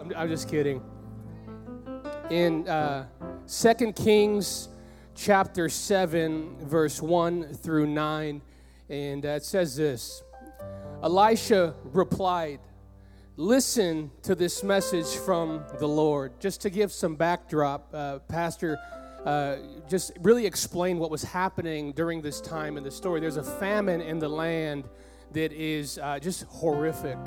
I'm, I'm just kidding. In uh, 2 Kings chapter 7, verse 1 through 9, and uh, it says this Elisha replied, Listen to this message from the Lord. Just to give some backdrop, uh, Pastor uh, just really explain what was happening during this time in the story. There's a famine in the land that is uh, just horrific.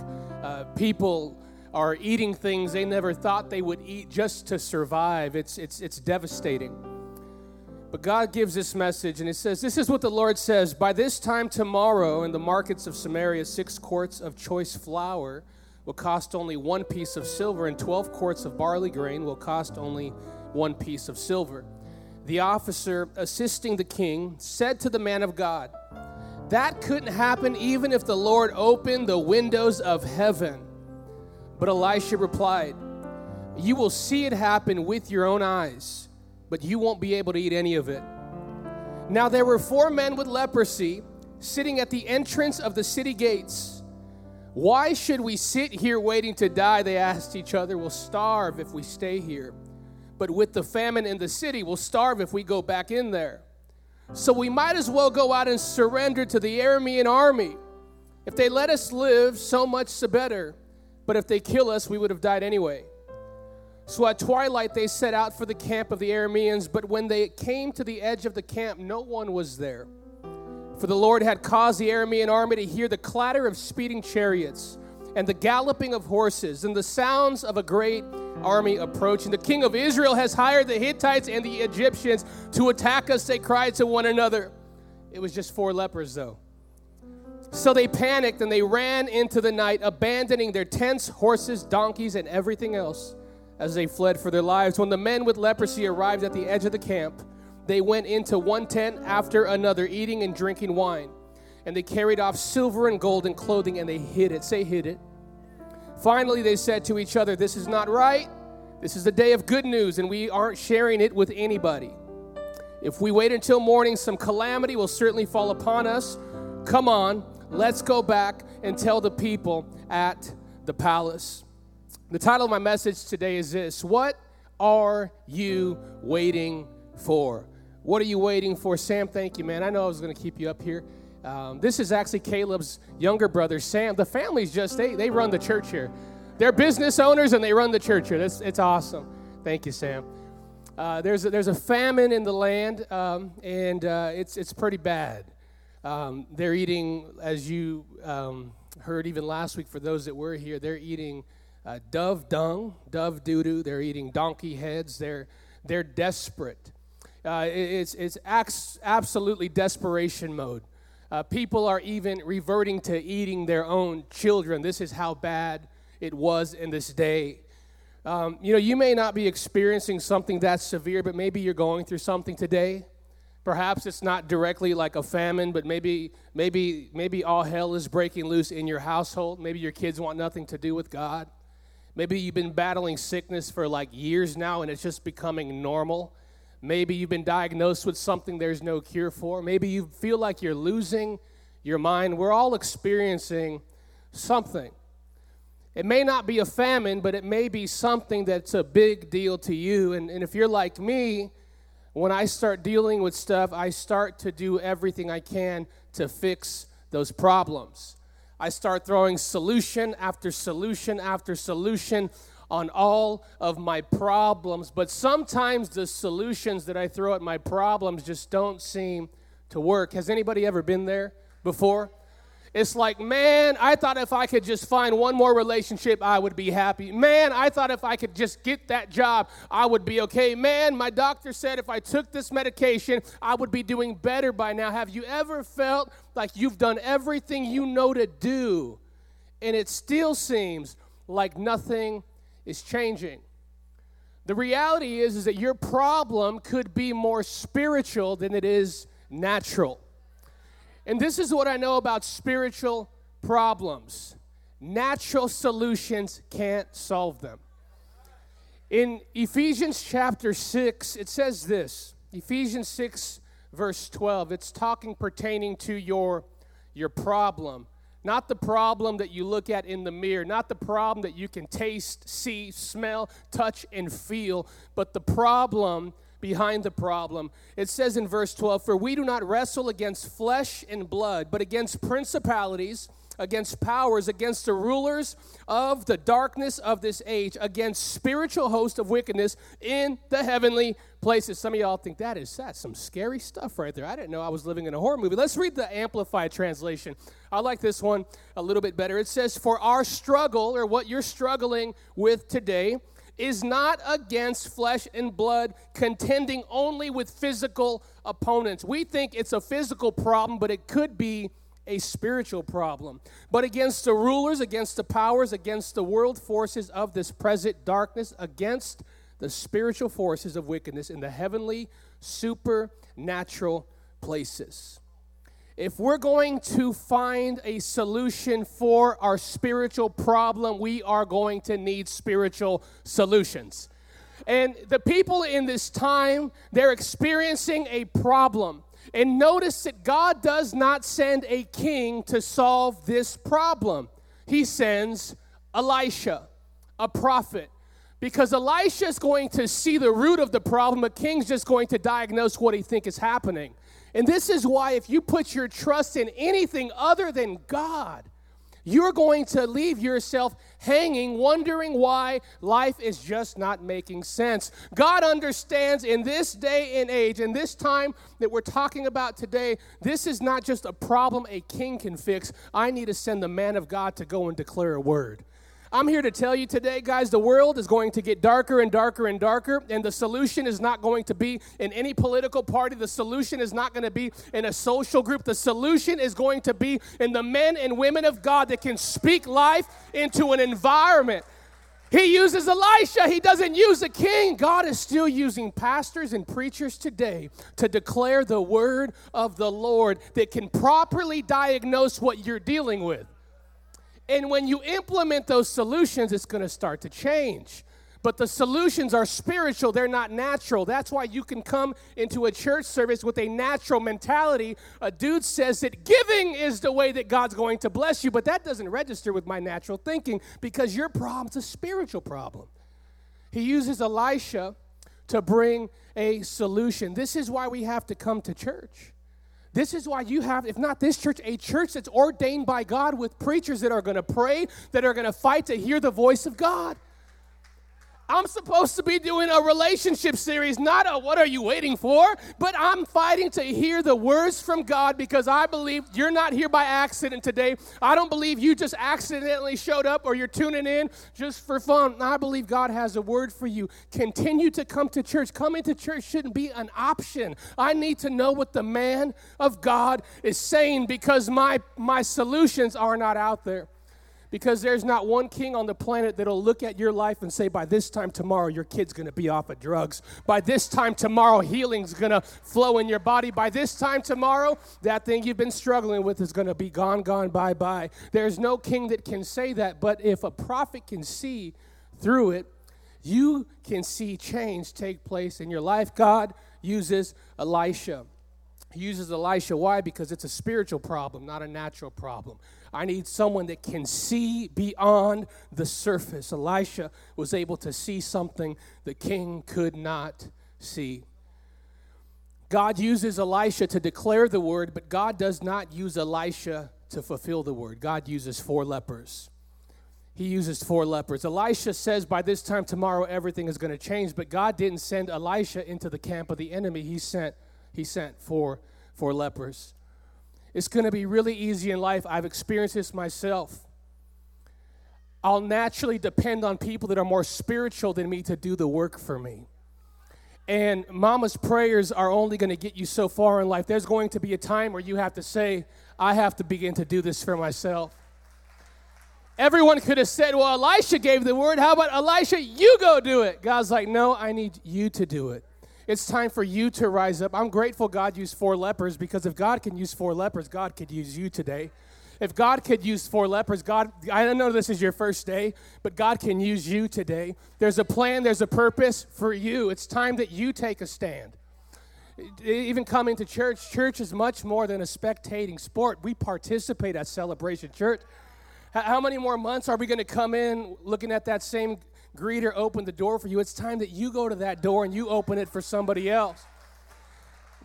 Uh, people are eating things they never thought they would eat just to survive. It's, it's, it's devastating. But God gives this message, and it says, This is what the Lord says By this time tomorrow, in the markets of Samaria, six quarts of choice flour will cost only one piece of silver, and 12 quarts of barley grain will cost only one piece of silver. The officer assisting the king said to the man of God, That couldn't happen even if the Lord opened the windows of heaven but Elisha replied, You will see it happen with your own eyes, but you won't be able to eat any of it. Now there were four men with leprosy sitting at the entrance of the city gates. Why should we sit here waiting to die? They asked each other. We'll starve if we stay here. But with the famine in the city, we'll starve if we go back in there. So we might as well go out and surrender to the Aramean army. If they let us live, so much the better but if they kill us, we would have died anyway. So at twilight, they set out for the camp of the Arameans, but when they came to the edge of the camp, no one was there. For the Lord had caused the Aramean army to hear the clatter of speeding chariots and the galloping of horses and the sounds of a great army approaching. The king of Israel has hired the Hittites and the Egyptians to attack us, they cried to one another. It was just four lepers, though. So they panicked and they ran into the night, abandoning their tents, horses, donkeys, and everything else as they fled for their lives. When the men with leprosy arrived at the edge of the camp, they went into one tent after another, eating and drinking wine. And they carried off silver and gold and clothing and they hid it. Say, hid it. Finally, they said to each other, This is not right. This is a day of good news, and we aren't sharing it with anybody. If we wait until morning, some calamity will certainly fall upon us. Come on, let's go back and tell the people at the palace. The title of my message today is this What are you waiting for? What are you waiting for? Sam, thank you, man. I know I was going to keep you up here. Um, this is actually Caleb's younger brother, Sam. The family's just, they, they run the church here. They're business owners and they run the church here. That's, it's awesome. Thank you, Sam. Uh, there's, a, there's a famine in the land, um, and uh, it's, it's pretty bad. Um, they're eating, as you um, heard even last week for those that were here, they're eating uh, dove dung, dove doo doo. They're eating donkey heads. They're, they're desperate. Uh, it's it's absolutely desperation mode. Uh, people are even reverting to eating their own children. This is how bad it was in this day. Um, you know, you may not be experiencing something that severe, but maybe you're going through something today. Perhaps it's not directly like a famine, but maybe maybe maybe all hell is breaking loose in your household. Maybe your kids want nothing to do with God. Maybe you've been battling sickness for like years now and it's just becoming normal. Maybe you've been diagnosed with something there's no cure for. Maybe you feel like you're losing your mind. We're all experiencing something. It may not be a famine, but it may be something that's a big deal to you. And, and if you're like me, when I start dealing with stuff, I start to do everything I can to fix those problems. I start throwing solution after solution after solution on all of my problems. But sometimes the solutions that I throw at my problems just don't seem to work. Has anybody ever been there before? It's like, man, I thought if I could just find one more relationship, I would be happy. Man, I thought if I could just get that job, I would be okay. Man, my doctor said if I took this medication, I would be doing better by now. Have you ever felt like you've done everything you know to do, and it still seems like nothing is changing? The reality is, is that your problem could be more spiritual than it is natural. And this is what I know about spiritual problems natural solutions can't solve them. In Ephesians chapter 6, it says this Ephesians 6, verse 12, it's talking pertaining to your, your problem. Not the problem that you look at in the mirror, not the problem that you can taste, see, smell, touch, and feel, but the problem behind the problem. It says in verse 12, For we do not wrestle against flesh and blood, but against principalities against powers, against the rulers of the darkness of this age, against spiritual hosts of wickedness in the heavenly places. Some of y'all think that is that's some scary stuff right there. I didn't know I was living in a horror movie. Let's read the amplified translation. I like this one a little bit better. It says, "For our struggle or what you're struggling with today is not against flesh and blood, contending only with physical opponents. We think it's a physical problem, but it could be a spiritual problem, but against the rulers, against the powers, against the world forces of this present darkness, against the spiritual forces of wickedness in the heavenly, supernatural places. If we're going to find a solution for our spiritual problem, we are going to need spiritual solutions. And the people in this time, they're experiencing a problem. And notice that God does not send a king to solve this problem. He sends Elisha, a prophet. Because Elisha is going to see the root of the problem, a king's just going to diagnose what he thinks is happening. And this is why, if you put your trust in anything other than God, you're going to leave yourself hanging, wondering why life is just not making sense. God understands in this day and age, in this time that we're talking about today, this is not just a problem a king can fix. I need to send the man of God to go and declare a word. I'm here to tell you today, guys, the world is going to get darker and darker and darker, and the solution is not going to be in any political party. The solution is not going to be in a social group. The solution is going to be in the men and women of God that can speak life into an environment. He uses Elisha, he doesn't use a king. God is still using pastors and preachers today to declare the word of the Lord that can properly diagnose what you're dealing with. And when you implement those solutions, it's going to start to change. But the solutions are spiritual, they're not natural. That's why you can come into a church service with a natural mentality. A dude says that giving is the way that God's going to bless you, but that doesn't register with my natural thinking because your problem's a spiritual problem. He uses Elisha to bring a solution. This is why we have to come to church. This is why you have, if not this church, a church that's ordained by God with preachers that are going to pray, that are going to fight to hear the voice of God. I'm supposed to be doing a relationship series, not a what are you waiting for, but I'm fighting to hear the words from God because I believe you're not here by accident today. I don't believe you just accidentally showed up or you're tuning in just for fun. I believe God has a word for you. Continue to come to church. Coming to church shouldn't be an option. I need to know what the man of God is saying because my my solutions are not out there. Because there's not one king on the planet that'll look at your life and say, by this time tomorrow, your kid's gonna be off of drugs. By this time tomorrow, healing's gonna flow in your body. By this time tomorrow, that thing you've been struggling with is gonna be gone, gone, bye, bye. There's no king that can say that, but if a prophet can see through it, you can see change take place in your life. God uses Elisha. He uses Elisha. Why? Because it's a spiritual problem, not a natural problem. I need someone that can see beyond the surface. Elisha was able to see something the king could not see. God uses Elisha to declare the word, but God does not use Elisha to fulfill the word. God uses four lepers. He uses four lepers. Elisha says by this time tomorrow everything is going to change, but God didn't send Elisha into the camp of the enemy. He sent he sent four four lepers. It's going to be really easy in life. I've experienced this myself. I'll naturally depend on people that are more spiritual than me to do the work for me. And mama's prayers are only going to get you so far in life. There's going to be a time where you have to say, I have to begin to do this for myself. Everyone could have said, Well, Elisha gave the word. How about Elisha? You go do it. God's like, No, I need you to do it. It's time for you to rise up. I'm grateful God used four lepers because if God can use four lepers, God could use you today. If God could use four lepers, God, I know this is your first day, but God can use you today. There's a plan, there's a purpose for you. It's time that you take a stand. Even coming to church, church is much more than a spectating sport. We participate at Celebration Church. How many more months are we going to come in looking at that same greeter open the door for you? It's time that you go to that door and you open it for somebody else.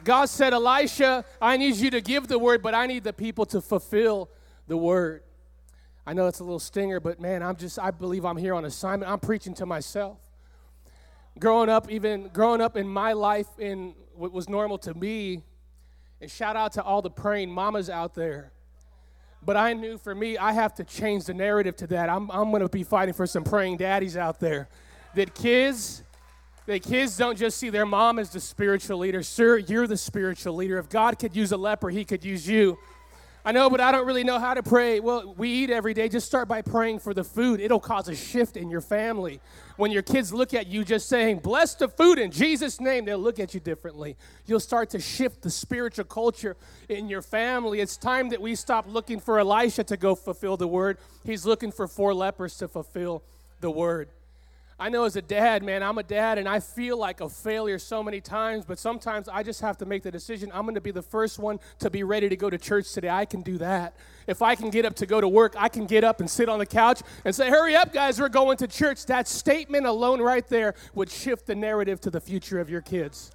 God said, Elisha, I need you to give the word, but I need the people to fulfill the word. I know it's a little stinger, but man, I'm just, I believe I'm here on assignment. I'm preaching to myself. Growing up, even growing up in my life in what was normal to me, and shout out to all the praying mamas out there. But I knew for me, I have to change the narrative to that. I'm, I'm going to be fighting for some praying daddies out there. That kids, that kids don't just see their mom as the spiritual leader. Sir, you're the spiritual leader. If God could use a leper, he could use you. I know, but I don't really know how to pray. Well, we eat every day. Just start by praying for the food. It'll cause a shift in your family. When your kids look at you just saying, Bless the food in Jesus' name, they'll look at you differently. You'll start to shift the spiritual culture in your family. It's time that we stop looking for Elisha to go fulfill the word. He's looking for four lepers to fulfill the word. I know as a dad, man, I'm a dad and I feel like a failure so many times, but sometimes I just have to make the decision I'm going to be the first one to be ready to go to church today. I can do that. If I can get up to go to work, I can get up and sit on the couch and say, Hurry up, guys, we're going to church. That statement alone right there would shift the narrative to the future of your kids.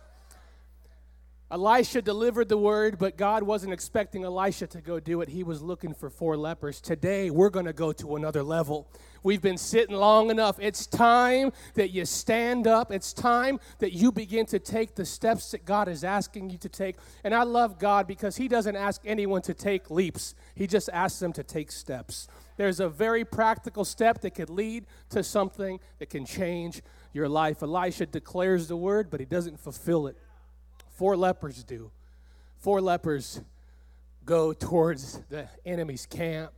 Elisha delivered the word, but God wasn't expecting Elisha to go do it. He was looking for four lepers. Today, we're going to go to another level. We've been sitting long enough. It's time that you stand up. It's time that you begin to take the steps that God is asking you to take. And I love God because He doesn't ask anyone to take leaps, He just asks them to take steps. There's a very practical step that could lead to something that can change your life. Elisha declares the word, but he doesn't fulfill it. Four lepers do. Four lepers go towards the enemy's camp.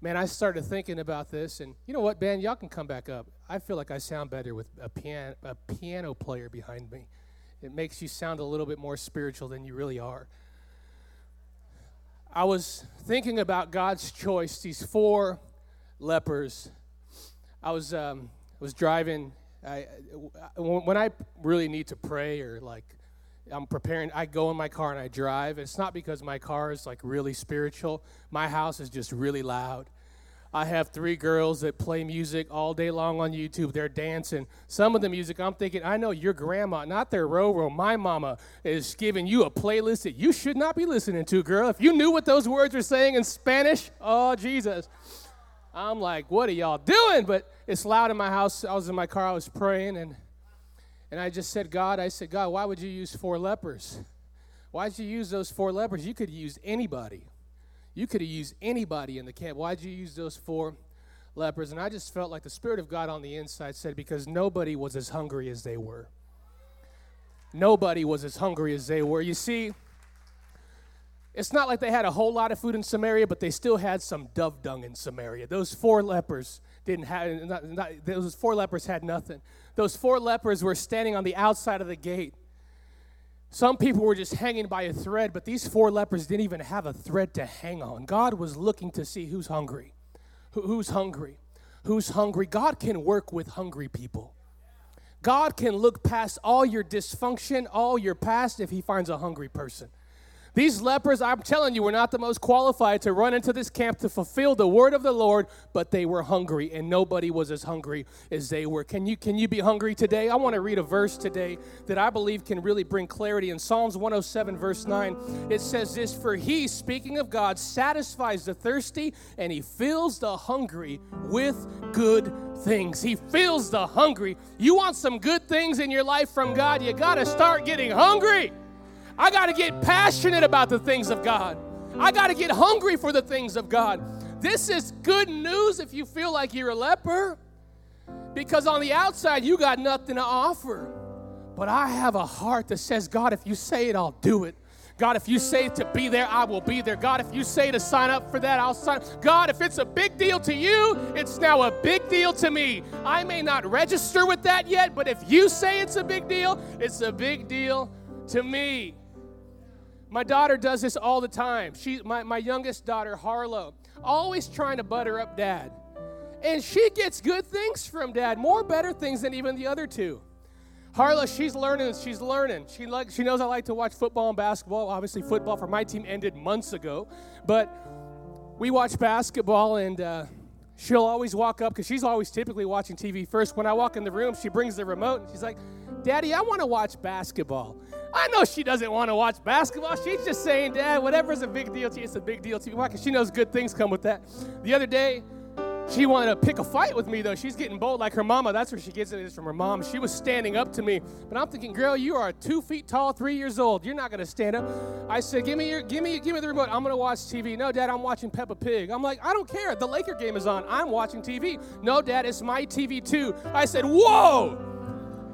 Man, I started thinking about this, and you know what, Ben? Y'all can come back up. I feel like I sound better with a piano, a piano player behind me. It makes you sound a little bit more spiritual than you really are. I was thinking about God's choice, these four lepers. I was, um, was driving. I, when I really need to pray or like I'm preparing. I go in my car and I drive. It's not because my car is like really spiritual. My house is just really loud. I have three girls that play music all day long on YouTube. They're dancing. Some of the music, I'm thinking, I know your grandma, not their Roro. My mama is giving you a playlist that you should not be listening to, girl. If you knew what those words were saying in Spanish, oh, Jesus. I'm like, what are y'all doing? But it's loud in my house. I was in my car, I was praying, and and I just said, God, I said, God, why would you use four lepers? Why'd you use those four lepers? You could use anybody. You could have used anybody in the camp. Why'd you use those four lepers? And I just felt like the Spirit of God on the inside said, because nobody was as hungry as they were. Nobody was as hungry as they were. You see, it's not like they had a whole lot of food in Samaria, but they still had some dove dung in Samaria. Those four lepers didn't have, not, not, those four lepers had nothing. Those four lepers were standing on the outside of the gate. Some people were just hanging by a thread, but these four lepers didn't even have a thread to hang on. God was looking to see who's hungry. who's hungry? Who's hungry? God can work with hungry people. God can look past all your dysfunction, all your past, if He finds a hungry person. These lepers, I'm telling you, were not the most qualified to run into this camp to fulfill the word of the Lord, but they were hungry, and nobody was as hungry as they were. Can you, can you be hungry today? I want to read a verse today that I believe can really bring clarity. In Psalms 107, verse 9, it says this For he, speaking of God, satisfies the thirsty, and he fills the hungry with good things. He fills the hungry. You want some good things in your life from God, you got to start getting hungry. I got to get passionate about the things of God. I got to get hungry for the things of God. This is good news if you feel like you're a leper, because on the outside, you got nothing to offer. But I have a heart that says, God, if you say it, I'll do it. God, if you say to be there, I will be there. God, if you say to sign up for that, I'll sign. God, if it's a big deal to you, it's now a big deal to me. I may not register with that yet, but if you say it's a big deal, it's a big deal to me. My daughter does this all the time. She, my, my youngest daughter, Harlow, always trying to butter up dad. And she gets good things from dad, more better things than even the other two. Harlow, she's learning. She's learning. She like she knows I like to watch football and basketball. Obviously, football for my team ended months ago, but we watch basketball, and uh, she'll always walk up because she's always typically watching TV first. When I walk in the room, she brings the remote and she's like, "Daddy, I want to watch basketball." I know she doesn't want to watch basketball. She's just saying, Dad, whatever's a big deal to you, it's a big deal to you. Why? Because she knows good things come with that. The other day, she wanted to pick a fight with me, though. She's getting bold like her mama. That's where she gets it is from her mom. She was standing up to me. But I'm thinking, girl, you are two feet tall, three years old. You're not going to stand up. I said, give me, your, give, me, give me the remote. I'm going to watch TV. No, Dad, I'm watching Peppa Pig. I'm like, I don't care. The Laker game is on. I'm watching TV. No, Dad, it's my TV, too. I said, whoa.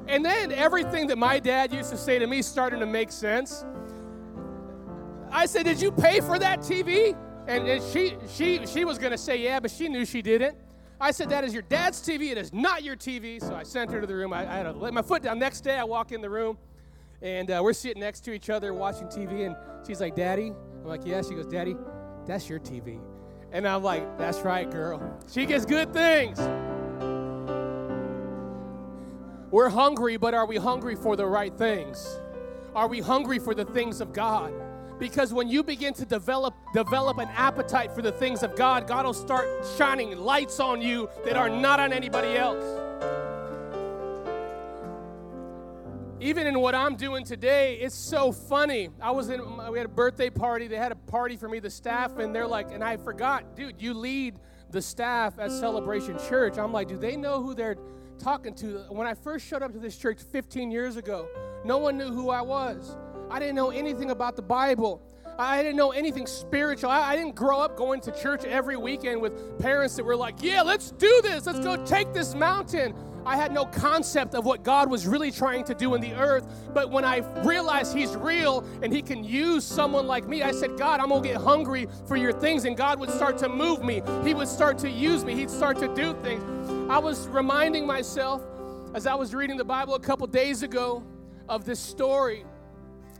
And then everything that my dad used to say to me started to make sense. I said, Did you pay for that TV? And, and she, she, she was going to say, yeah, but she knew she didn't. I said, that is your dad's TV. It is not your TV. So I sent her to the room. I, I had to let my foot down. Next day, I walk in the room, and uh, we're sitting next to each other watching TV. And she's like, Daddy? I'm like, yeah. She goes, Daddy, that's your TV. And I'm like, that's right, girl. She gets good things. We're hungry, but are we hungry for the right things? Are we hungry for the things of God? because when you begin to develop develop an appetite for the things of God, God will start shining lights on you that are not on anybody else. Even in what I'm doing today, it's so funny. I was in we had a birthday party. They had a party for me, the staff, and they're like, and I forgot, dude, you lead the staff at Celebration Church. I'm like, do they know who they're talking to? When I first showed up to this church 15 years ago, no one knew who I was. I didn't know anything about the Bible. I didn't know anything spiritual. I, I, didn't grow up going to church every weekend with parents that were like, yeah, let's do this. Let's go take this mountain. I had no concept of what God was really trying to do in the earth. But when I realized He's real and He can use someone like me, I said, God, I'm going to get hungry for your things. And God would start to move me. He would start to use me. He'd start to do things. I was reminding myself as I was reading the Bible a couple days ago of this story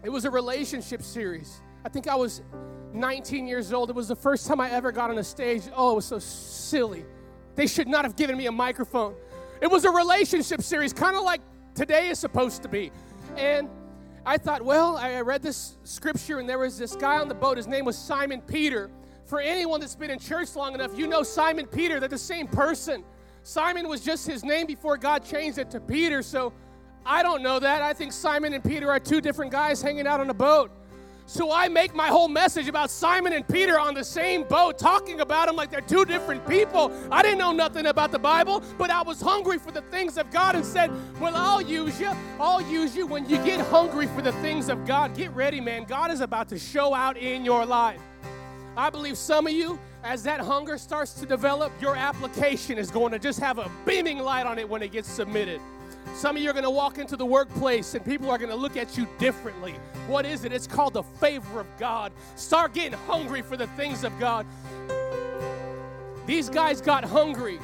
it was a relationship series. I think I was 19 years old. It was the first time I ever got on a stage. Oh, it was so silly. They should not have given me a microphone. It was a relationship series, kind of like today is supposed to be. And I thought, well, I read this scripture, and there was this guy on the boat. His name was Simon Peter. For anyone that's been in church long enough, you know Simon Peter. They're the same person. Simon was just his name before God changed it to Peter. So I don't know that. I think Simon and Peter are two different guys hanging out on a boat. So I make my whole message about Simon and Peter on the same boat, talking about them like they're two different people. I didn't know nothing about the Bible, but I was hungry for the things of God and said, Well, I'll use you. I'll use you. When you get hungry for the things of God, get ready, man. God is about to show out in your life. I believe some of you, as that hunger starts to develop, your application is going to just have a beaming light on it when it gets submitted. Some of you are going to walk into the workplace and people are going to look at you differently. What is it? It's called the favor of God. Start getting hungry for the things of God. These guys got hungry.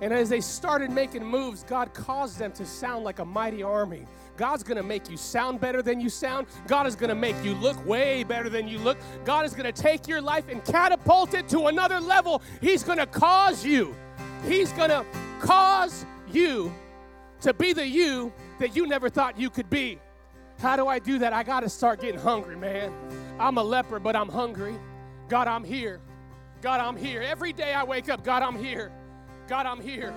And as they started making moves, God caused them to sound like a mighty army. God's gonna make you sound better than you sound. God is gonna make you look way better than you look. God is gonna take your life and catapult it to another level. He's gonna cause you, He's gonna cause you to be the you that you never thought you could be. How do I do that? I got to start getting hungry, man. I'm a leper, but I'm hungry. God, I'm here. God, I'm here. Every day I wake up, God, I'm here. God, I'm here.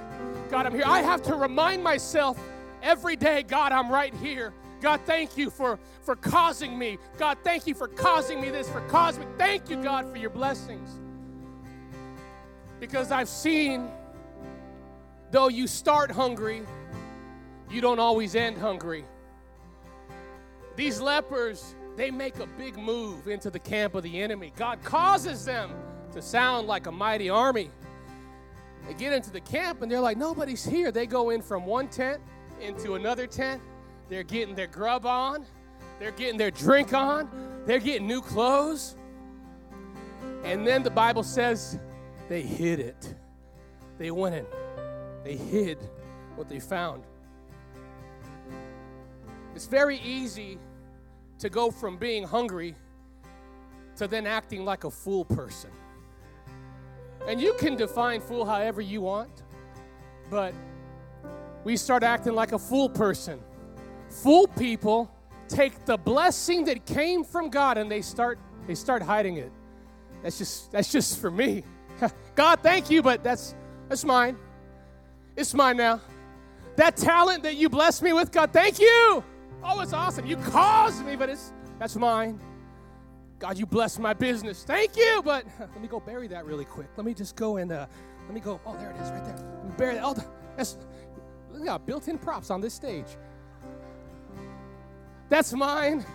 God, I'm here. I have to remind myself every day, God, I'm right here. God, thank you for, for causing me. God, thank you for causing me this, for causing me. Thank you, God, for your blessings. Because I've seen, though you start hungry, you don't always end hungry. These lepers, they make a big move into the camp of the enemy. God causes them to sound like a mighty army. They get into the camp and they're like, nobody's here. They go in from one tent into another tent. They're getting their grub on, they're getting their drink on, they're getting new clothes. And then the Bible says they hid it. They went in, they hid what they found. It's very easy to go from being hungry to then acting like a fool person. And you can define fool however you want, but we start acting like a fool person. Fool people take the blessing that came from God and they start they start hiding it. That's just that's just for me. God, thank you, but that's that's mine. It's mine now. That talent that you blessed me with, God, thank you. Oh, it's awesome. You caused me, but it's that's mine. God, you blessed my business. Thank you, but let me go bury that really quick. Let me just go and uh, let me go. Oh, there it is, right there. Let me bury that. Oh, that's look at built-in props on this stage. That's mine.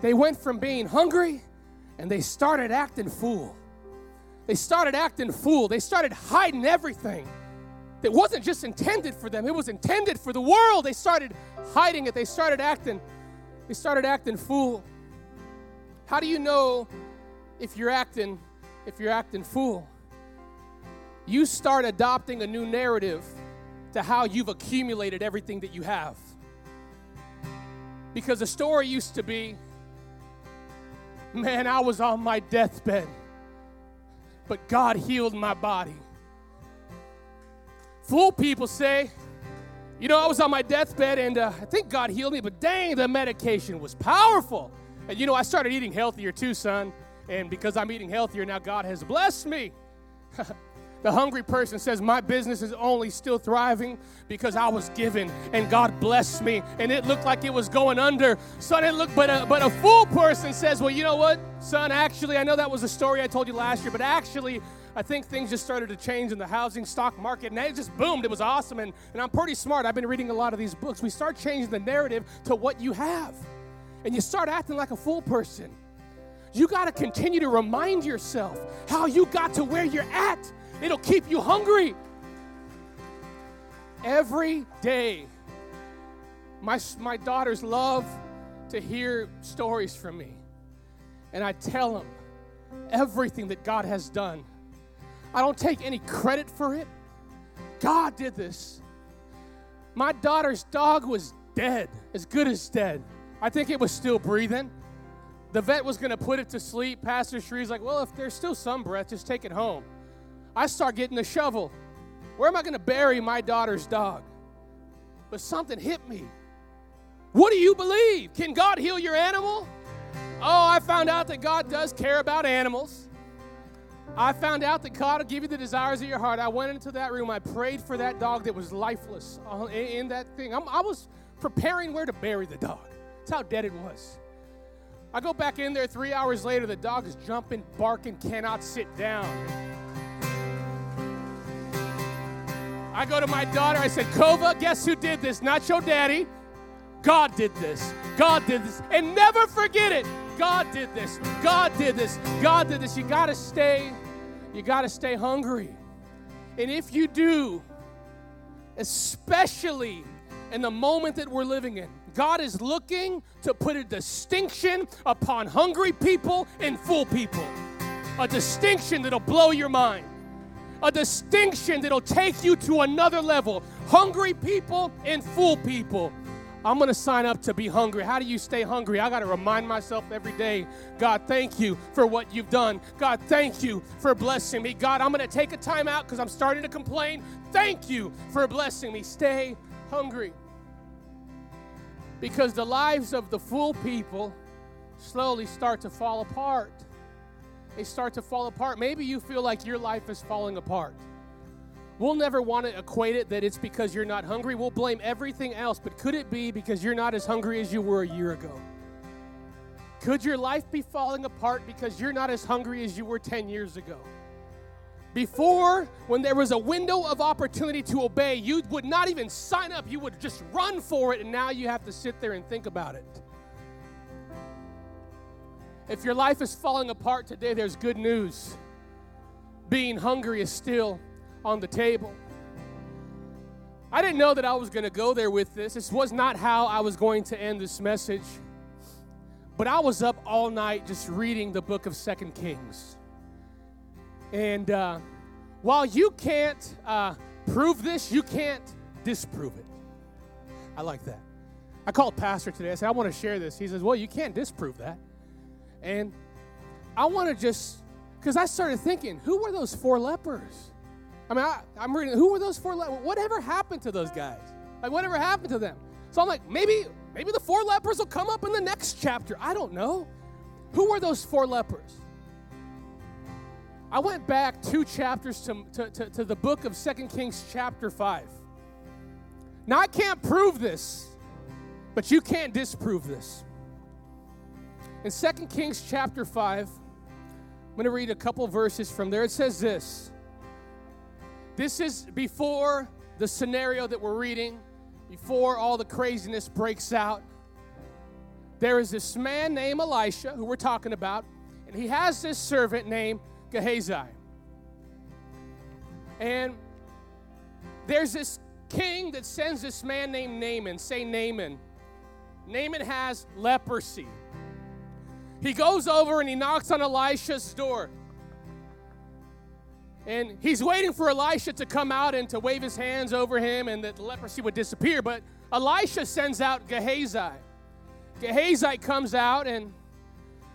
They went from being hungry and they started acting fool. They started acting fool. They started hiding everything that wasn't just intended for them, it was intended for the world. They started hiding it. They started acting they started acting fool. How do you know if you're acting if you're acting fool? You start adopting a new narrative to how you've accumulated everything that you have. Because the story used to be man, I was on my deathbed, but God healed my body. Fool people say, you know, I was on my deathbed and uh, I think God healed me, but dang, the medication was powerful. And you know, I started eating healthier too, son. And because I'm eating healthier now, God has blessed me. The hungry person says, My business is only still thriving because I was given and God blessed me and it looked like it was going under. Son, it looked, but a, but a fool person says, Well, you know what, son, actually, I know that was a story I told you last year, but actually, I think things just started to change in the housing stock market and it just boomed. It was awesome. And, and I'm pretty smart. I've been reading a lot of these books. We start changing the narrative to what you have and you start acting like a fool person. You got to continue to remind yourself how you got to where you're at It'll keep you hungry. Every day, my, my daughters love to hear stories from me. And I tell them everything that God has done. I don't take any credit for it. God did this. My daughter's dog was dead, as good as dead. I think it was still breathing. The vet was going to put it to sleep. Pastor Shree's like, well, if there's still some breath, just take it home. I start getting the shovel. Where am I going to bury my daughter's dog? But something hit me. What do you believe? Can God heal your animal? Oh, I found out that God does care about animals. I found out that God will give you the desires of your heart. I went into that room. I prayed for that dog that was lifeless in that thing. I'm, i was preparing where to bury the dog. That's how dead it was. I go back in there three hours later. The dog is jumping, barking, cannot sit down. I go to my daughter, I said, Kova, guess who did this? Not your daddy. God did this. God did this. And never forget it. God did this. God did this. God did this. You got to stay you got to stay hungry. And if you do, especially in the moment that we're living in, God is looking to put a distinction upon hungry people and full people. A distinction that'll blow your mind a distinction that'll take you to another level. Hungry people and full people. I'm going to sign up to be hungry. How do you stay hungry? I got to remind myself every day God, thank you for what you've done. God, thank you for blessing me. God, I'm going to take a time out because I'm starting to complain. Thank you for blessing me. Stay hungry. Because the lives of the full people slowly start to fall apart they start to fall apart. Maybe you feel like your life is falling apart. We'll never want to equate it that it's because you're not hungry. We'll blame everything else, but could it be because you're not as hungry as you were a year ago? Could your life be falling apart because you're not as hungry as you were 10 years ago? Before, when there was a window of opportunity to obey, you would not even sign up. You would just run for it, and now you have to sit there and think about it. If your life is falling apart today, there's good news. Being hungry is still on the table. I didn't know that I was going to go there with this. This was not how I was going to end this message. But I was up all night just reading the book of Second Kings. And uh, while you can't uh, prove this, you can't disprove it. I like that. I called Pastor today. I said, I want to share this. He says, Well, you can't disprove that. And I want to just, because I started thinking, who were those four lepers? I mean, I, am reading, who were those four lepers? Whatever happened to those guys? Like, whatever happened to them? So I'm like, maybe, maybe the four lepers will come up in the next chapter. I don't know. Who were those four lepers? I went back two chapters to, to, to, to the book of Second Kings, chapter 5. Now, I can't prove this, but you can't disprove this. In Second Kings, chapter 5, I'm going to read a couple verses from there. It says this This is before the scenario that we're reading before all the craziness breaks out, there is this man named Elisha who we're talking about, and he has this servant named Gehazi. And there's this king that sends this man named Naaman. Say Naaman. Naaman has leprosy. He goes over and he knocks on Elisha's door. And he's waiting for Elisha to come out and to wave his hands over him and that the leprosy would disappear. But Elisha sends out Gehazi. Gehazi comes out and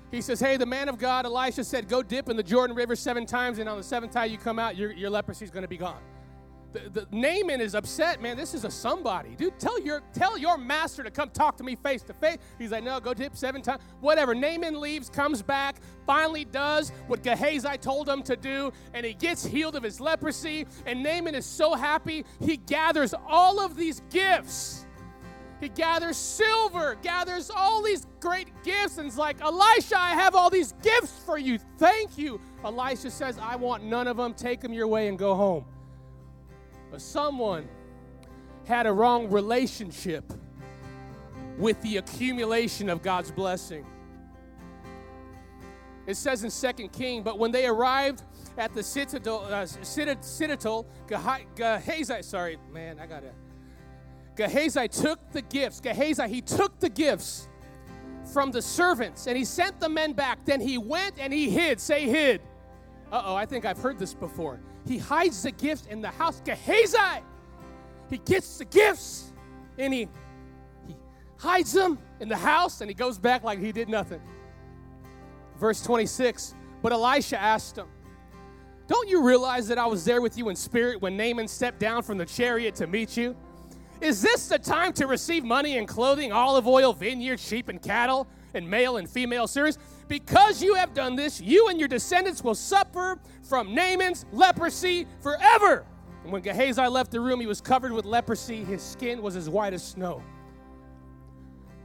he says, Hey, the man of God, Elisha said, Go dip in the Jordan River seven times, and on the seventh time you come out, your, your leprosy is going to be gone the, the Naaman is upset, man. This is a somebody. Dude, tell your tell your master to come talk to me face to face. He's like, no, go dip seven times. Whatever. Naaman leaves, comes back, finally does what Gehazi told him to do, and he gets healed of his leprosy. And Naaman is so happy, he gathers all of these gifts. He gathers silver, gathers all these great gifts, and is like, Elisha, I have all these gifts for you. Thank you. Elisha says, I want none of them. Take them your way and go home. But someone had a wrong relationship with the accumulation of God's blessing. It says in Second King, but when they arrived at the citadel, uh, citadel Gehazi, sorry, man, I gotta. Gehazi took the gifts. Gehazi, he took the gifts from the servants and he sent the men back. Then he went and he hid. Say hid. Uh oh, I think I've heard this before. He hides the gifts in the house. Gehazi! He gets the gifts and he, he hides them in the house and he goes back like he did nothing. Verse 26 But Elisha asked him, Don't you realize that I was there with you in spirit when Naaman stepped down from the chariot to meet you? Is this the time to receive money and clothing, olive oil, vineyard, sheep, and cattle, and male and female servants? Because you have done this, you and your descendants will suffer from Naaman's leprosy forever. And when Gehazi left the room, he was covered with leprosy. His skin was as white as snow.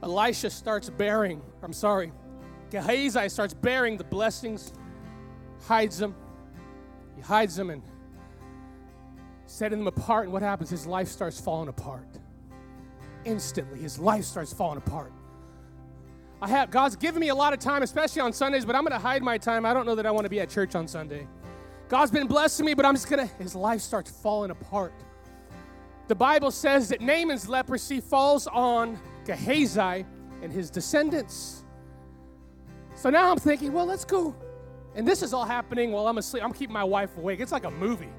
Elisha starts bearing, I'm sorry, Gehazi starts bearing the blessings, hides them. He hides them and setting them apart. And what happens? His life starts falling apart. Instantly, his life starts falling apart. I have God's given me a lot of time, especially on Sundays, but I'm going to hide my time. I don't know that I want to be at church on Sunday. God's been blessing me, but I'm just going to, his life starts falling apart. The Bible says that Naaman's leprosy falls on Gehazi and his descendants. So now I'm thinking, well, let's go. And this is all happening while I'm asleep. I'm keeping my wife awake. It's like a movie.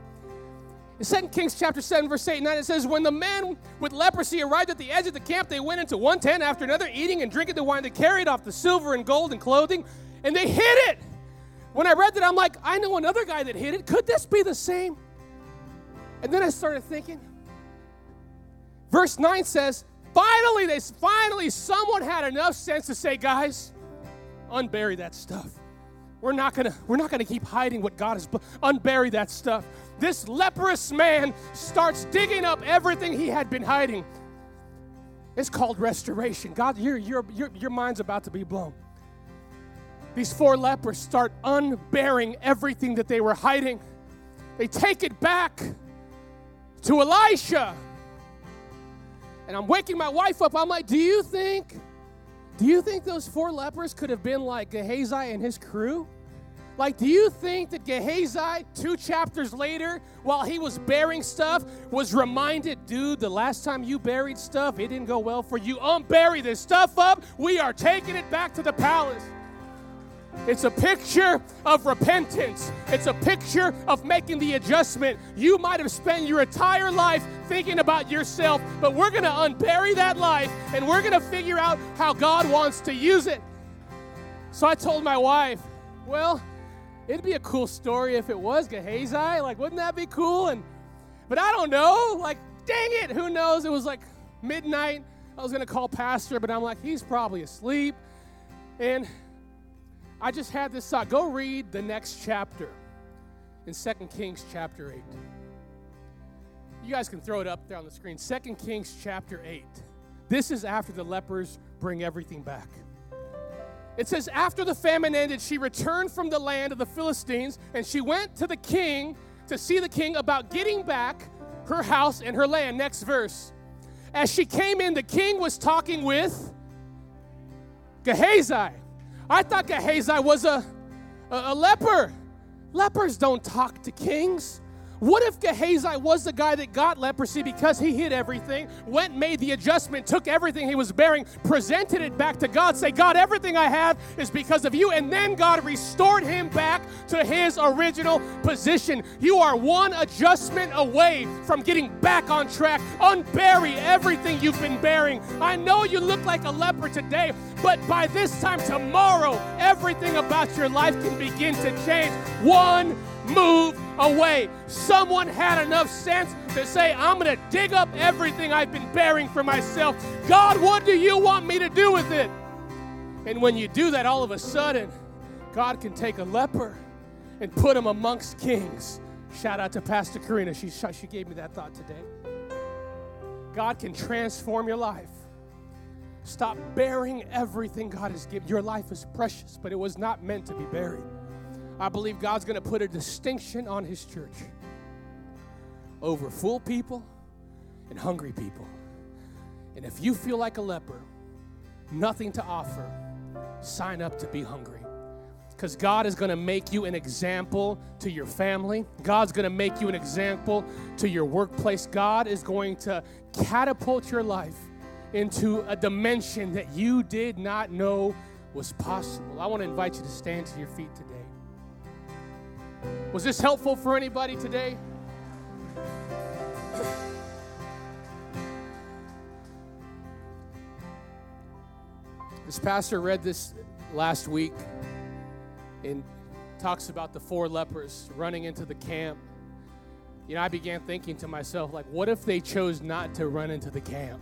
In 2 Kings chapter 7, verse 8 and 9, it says, When the men with leprosy arrived at the edge of the camp, they went into one tent after another, eating and drinking the wine. They carried off the silver and gold and clothing, and they hid it. When I read that, I'm like, I know another guy that hid it. Could this be the same? And then I started thinking. Verse 9 says, Finally, they finally someone had enough sense to say, guys, unbury that stuff. We're not gonna, we're not gonna keep hiding what God has unbury that stuff this leprous man starts digging up everything he had been hiding. It's called restoration. God, your, your, your, your mind's about to be blown. These four lepers start unbearing everything that they were hiding. They take it back to Elisha. And I'm waking my wife up. I'm like, do you think, do you think those four lepers could have been like Gehazi and his crew? Like, do you think that Gehazi, two chapters later, while he was bearing stuff, was reminded, dude, the last time you buried stuff, it didn't go well for you. Unbury this stuff up. We are taking it back to the palace. It's a picture of repentance. It's a picture of making the adjustment. You might have spent your entire life thinking about yourself, but we're going to unbury that life and we're going to figure out how God wants to use it. So I told my wife, well, it'd be a cool story if it was Gehazi. Like, wouldn't that be cool? And but I don't know. Like, dang it, who knows? It was like midnight. I was to call Pastor, but I'm like, he's probably asleep. And I just had this thought go read the next chapter in 2 Kings chapter 8. You guys can throw it up there on the screen. 2 Kings chapter 8. This is after the lepers bring everything back. It says, After the famine ended, she returned from the land of the Philistines, and she went to the king to see the king about getting back her house and her land. Next verse. As she came in, the king was talking with Gehazi. I thought Gehazi was a, a, a leper. Lepers don't talk to kings. What if Gehazi was the guy that got leprosy because he hid everything, went, made the adjustment, took everything he was bearing, presented it back to God, say, God, everything I have is because of you, and then God restored him back to his original position? You are one adjustment away from getting back on track. Unbury everything you've been bearing. I know you look like a leper today, but by this time tomorrow, everything about your life can begin to change. One move away. Someone had enough sense to say, I'm going to dig up everything I've been bearing for myself. God, what do you want me to do with it? And when you do that, all of a sudden, God can take a leper and put him amongst kings. Shout out to Pastor Karina. She, she gave me that thought today. God can transform your life. Stop bearing everything God has given. Your life is precious, but it was not meant to be buried. I believe God's going to put a distinction on His church over full people and hungry people. And if you feel like a leper, nothing to offer, sign up to be hungry. Because God is going to make you an example to your family. God's going to make you an example to your workplace. God is going to catapult your life into a dimension that you did not know was possible. I want to invite you to stand to your feet today. Was this helpful for anybody today? This pastor read this last week and talks about the four lepers running into the camp. You know, I began thinking to myself, like, what if they chose not to run into the camp?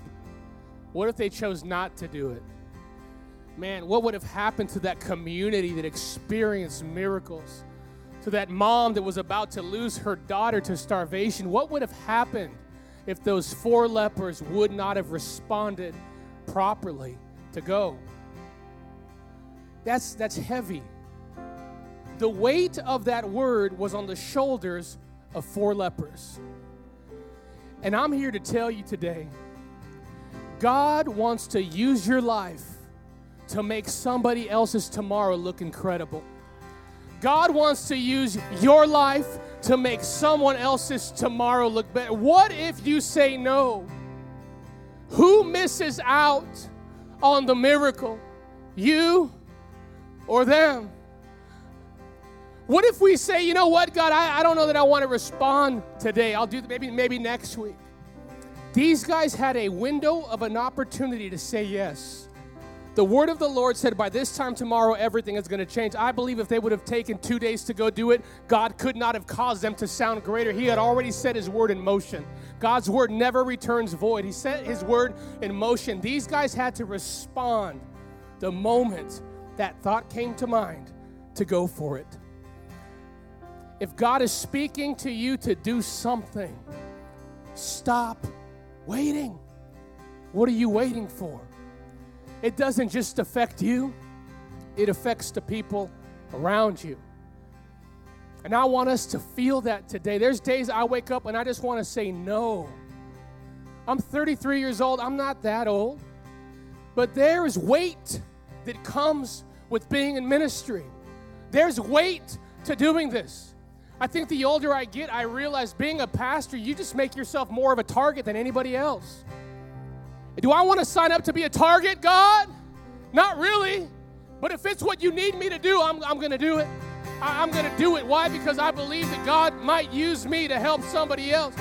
What if they chose not to do it? Man, what would have happened to that community that experienced miracles? To that mom that was about to lose her daughter to starvation, what would have happened if those four lepers would not have responded properly to go? That's, that's heavy. The weight of that word was on the shoulders of four lepers. And I'm here to tell you today God wants to use your life to make somebody else's tomorrow look incredible. God wants to use your life to make someone else's tomorrow look better. What if you say no? Who misses out on the miracle? You or them? What if we say, you know what, God, I, I don't know that I want to respond today. I'll do maybe maybe next week. These guys had a window of an opportunity to say yes. The word of the Lord said, by this time tomorrow, everything is going to change. I believe if they would have taken two days to go do it, God could not have caused them to sound greater. He had already set his word in motion. God's word never returns void. He set his word in motion. These guys had to respond the moment that thought came to mind to go for it. If God is speaking to you to do something, stop waiting. What are you waiting for? It doesn't just affect you, it affects the people around you. And I want us to feel that today. There's days I wake up and I just want to say no. I'm 33 years old, I'm not that old. But there is weight that comes with being in ministry. There's weight to doing this. I think the older I get, I realize being a pastor, you just make yourself more of a target than anybody else. Do I want to sign up to be a target, God? Not really. But if it's what you need me to do, I'm, I'm going to do it. I, I'm going to do it. Why? Because I believe that God might use me to help somebody else.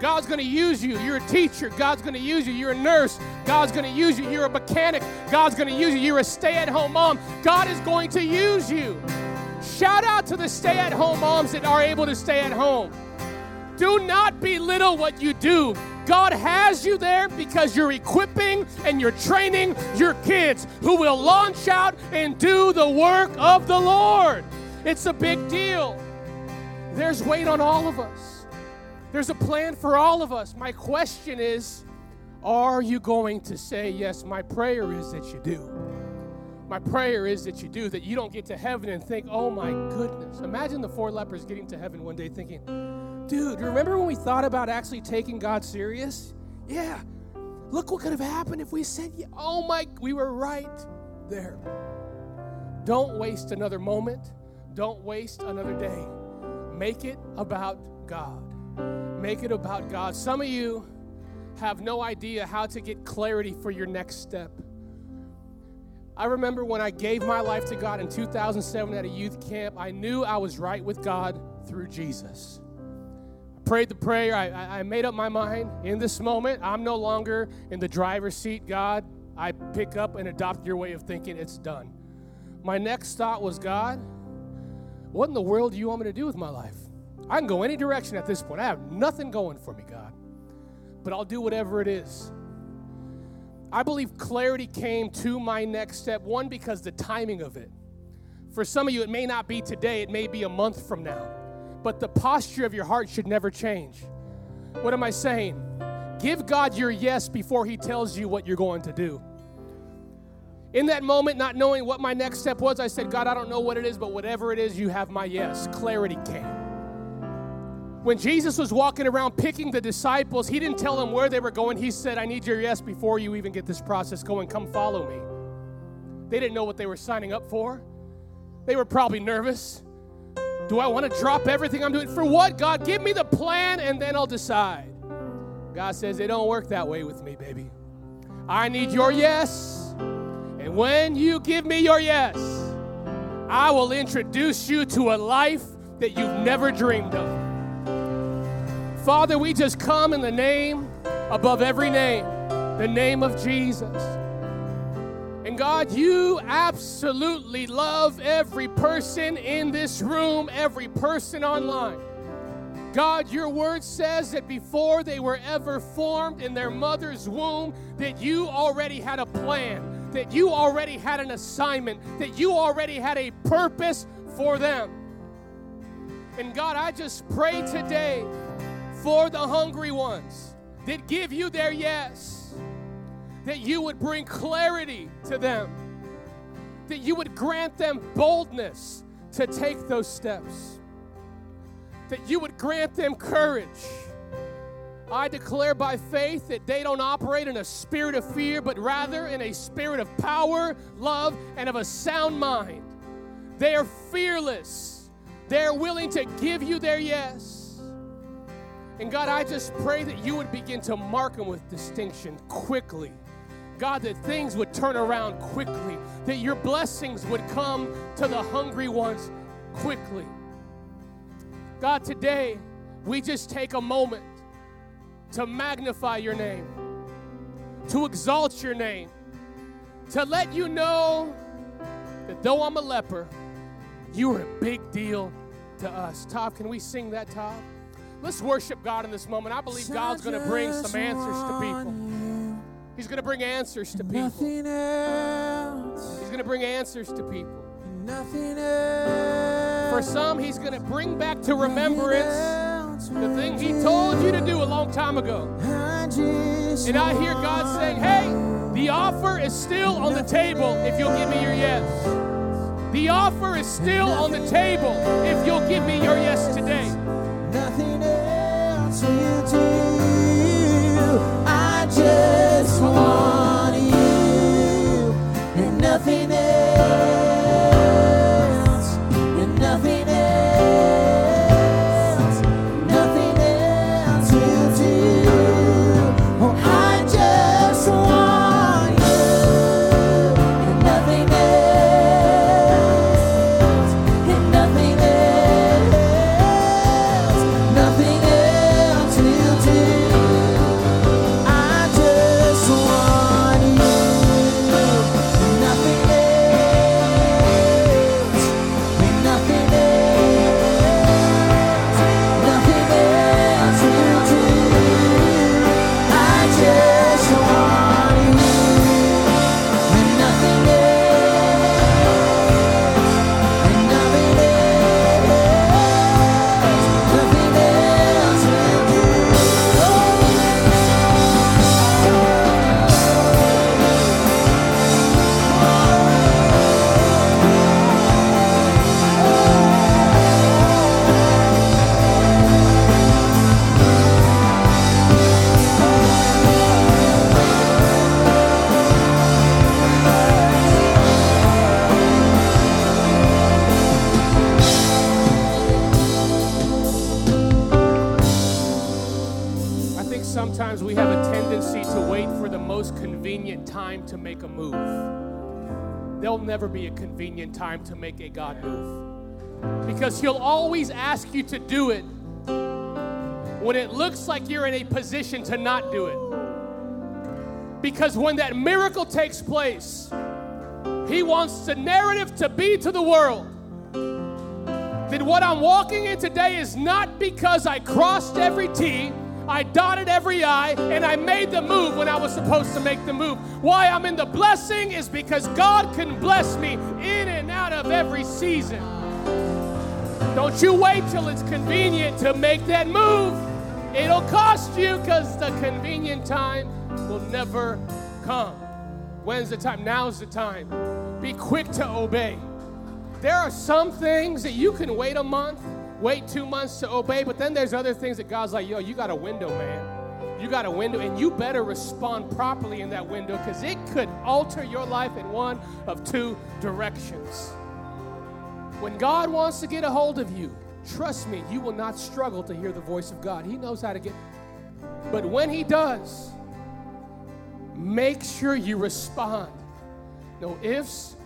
God's going to use you. You're a teacher. God's going to use you. You're a nurse. God's going to use you. You're a mechanic. God's going to use you. You're a stay at home mom. God is going to use you. Shout out to the stay at home moms that are able to stay at home. Do not belittle what you do God has you there because you're equipping and you're training your kids who will launch out and do the work of the Lord. It's a big deal. There's weight on all of us, there's a plan for all of us. My question is are you going to say yes? My prayer is that you do. My prayer is that you do, that you don't get to heaven and think, oh my goodness. Imagine the four lepers getting to heaven one day thinking, dude, remember when we thought about actually taking God serious? Yeah. Look what could have happened if we said, oh my, we were right there. Don't waste another moment. Don't waste another day. Make it about God. Make it about God. Some of you have no idea how to get clarity for your next step. I remember when I gave my life to God in 2007 at a youth camp, I knew I was right with God through Jesus. Prayed the prayer, I, I made up my mind. In this moment, I'm no longer in the driver's seat, God. I pick up and adopt your way of thinking, it's done. My next thought was, God, what in the world do you want me to do with my life? I can go any direction at this point. I have nothing going for me, God. But I'll do whatever it is. I believe clarity came to my next step. One, because the timing of it. For some of you, it may not be today, it may be a month from now. But the posture of your heart should never change. What am I saying? Give God your yes before He tells you what you're going to do. In that moment, not knowing what my next step was, I said, God, I don't know what it is, but whatever it is, you have my yes. Clarity came. When Jesus was walking around picking the disciples, he didn't tell them where they were going. He said, I need your yes before you even get this process going. Come follow me. They didn't know what they were signing up for. They were probably nervous. Do I want to drop everything I'm doing? For what, God? Give me the plan and then I'll decide. God says, It don't work that way with me, baby. I need your yes. And when you give me your yes, I will introduce you to a life that you've never dreamed of. Father, we just come in the name above every name, the name of Jesus. And God, you absolutely love every person in this room, every person online. God, your word says that before they were ever formed in their mother's womb, that you already had a plan, that you already had an assignment, that you already had a purpose for them. And God, I just pray today for the hungry ones that give you their yes, that you would bring clarity to them, that you would grant them boldness to take those steps, that you would grant them courage. I declare by faith that they don't operate in a spirit of fear, but rather in a spirit of power, love, and of a sound mind. They are fearless. They're willing to give you their yes. And God, I just pray that you would begin to mark them with distinction quickly. God, that things would turn around quickly, that your blessings would come to the hungry ones quickly. God, today we just take a moment to magnify your name, to exalt your name, to let you know that though I'm a leper, you are a big deal to us. Todd, can we sing that, Todd? Let's worship God in this moment. I believe God's going to bring some answers to people. He's going to bring answers to people. Nothing else. He's going to bring answers to people. Nothing else. For some, He's going to bring back to remembrance the thing He told you to do a long time ago. And I hear God saying, hey, the offer is still on the table if you'll give me your yes. The offer is still on the table if you'll give me your yes today nothing else time to make a God move. Because He'll always ask you to do it when it looks like you're in a position to not do it. Because when that miracle takes place, He wants the narrative to be to the world that what I'm walking in today is not because I crossed every T I dotted every I, and I made the move when I was supposed to make the move. Why I'm in the blessing is because God can bless me in and out of every season. Don't you wait till it's convenient to make that move. It'll cost you because the convenient time will never come. When's the time? Now's the time. Be quick to obey. There are some things that you can wait a month wait two months to obey, but then there's other things that God's like, yo, you got a window, man. You got a window, and you better respond properly in that window because it could alter your life in one of two directions. When God wants to get a hold of you, trust me, you will not struggle to hear the voice of God. He knows how to get. But when He does, make sure you respond. No ifs,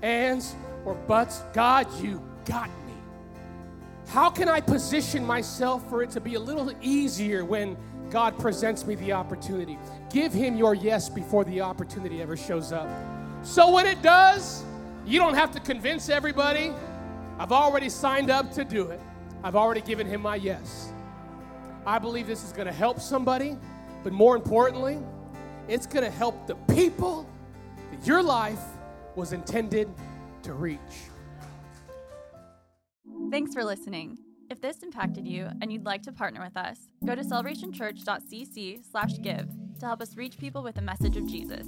ands, or buts. God, you got me. How can I position myself for it to be a little easier when God presents me the opportunity? Give Him your yes before the opportunity ever shows up. So when it does, you don't have to convince everybody. I've already signed up to do it, I've already given Him my yes. I believe this is going to help somebody, but more importantly, it's going to help the people that your life was intended to reach. Thanks for listening. If this impacted you and you'd like to partner with us, go to celebrationchurch.cc/give to help us reach people with the message of Jesus.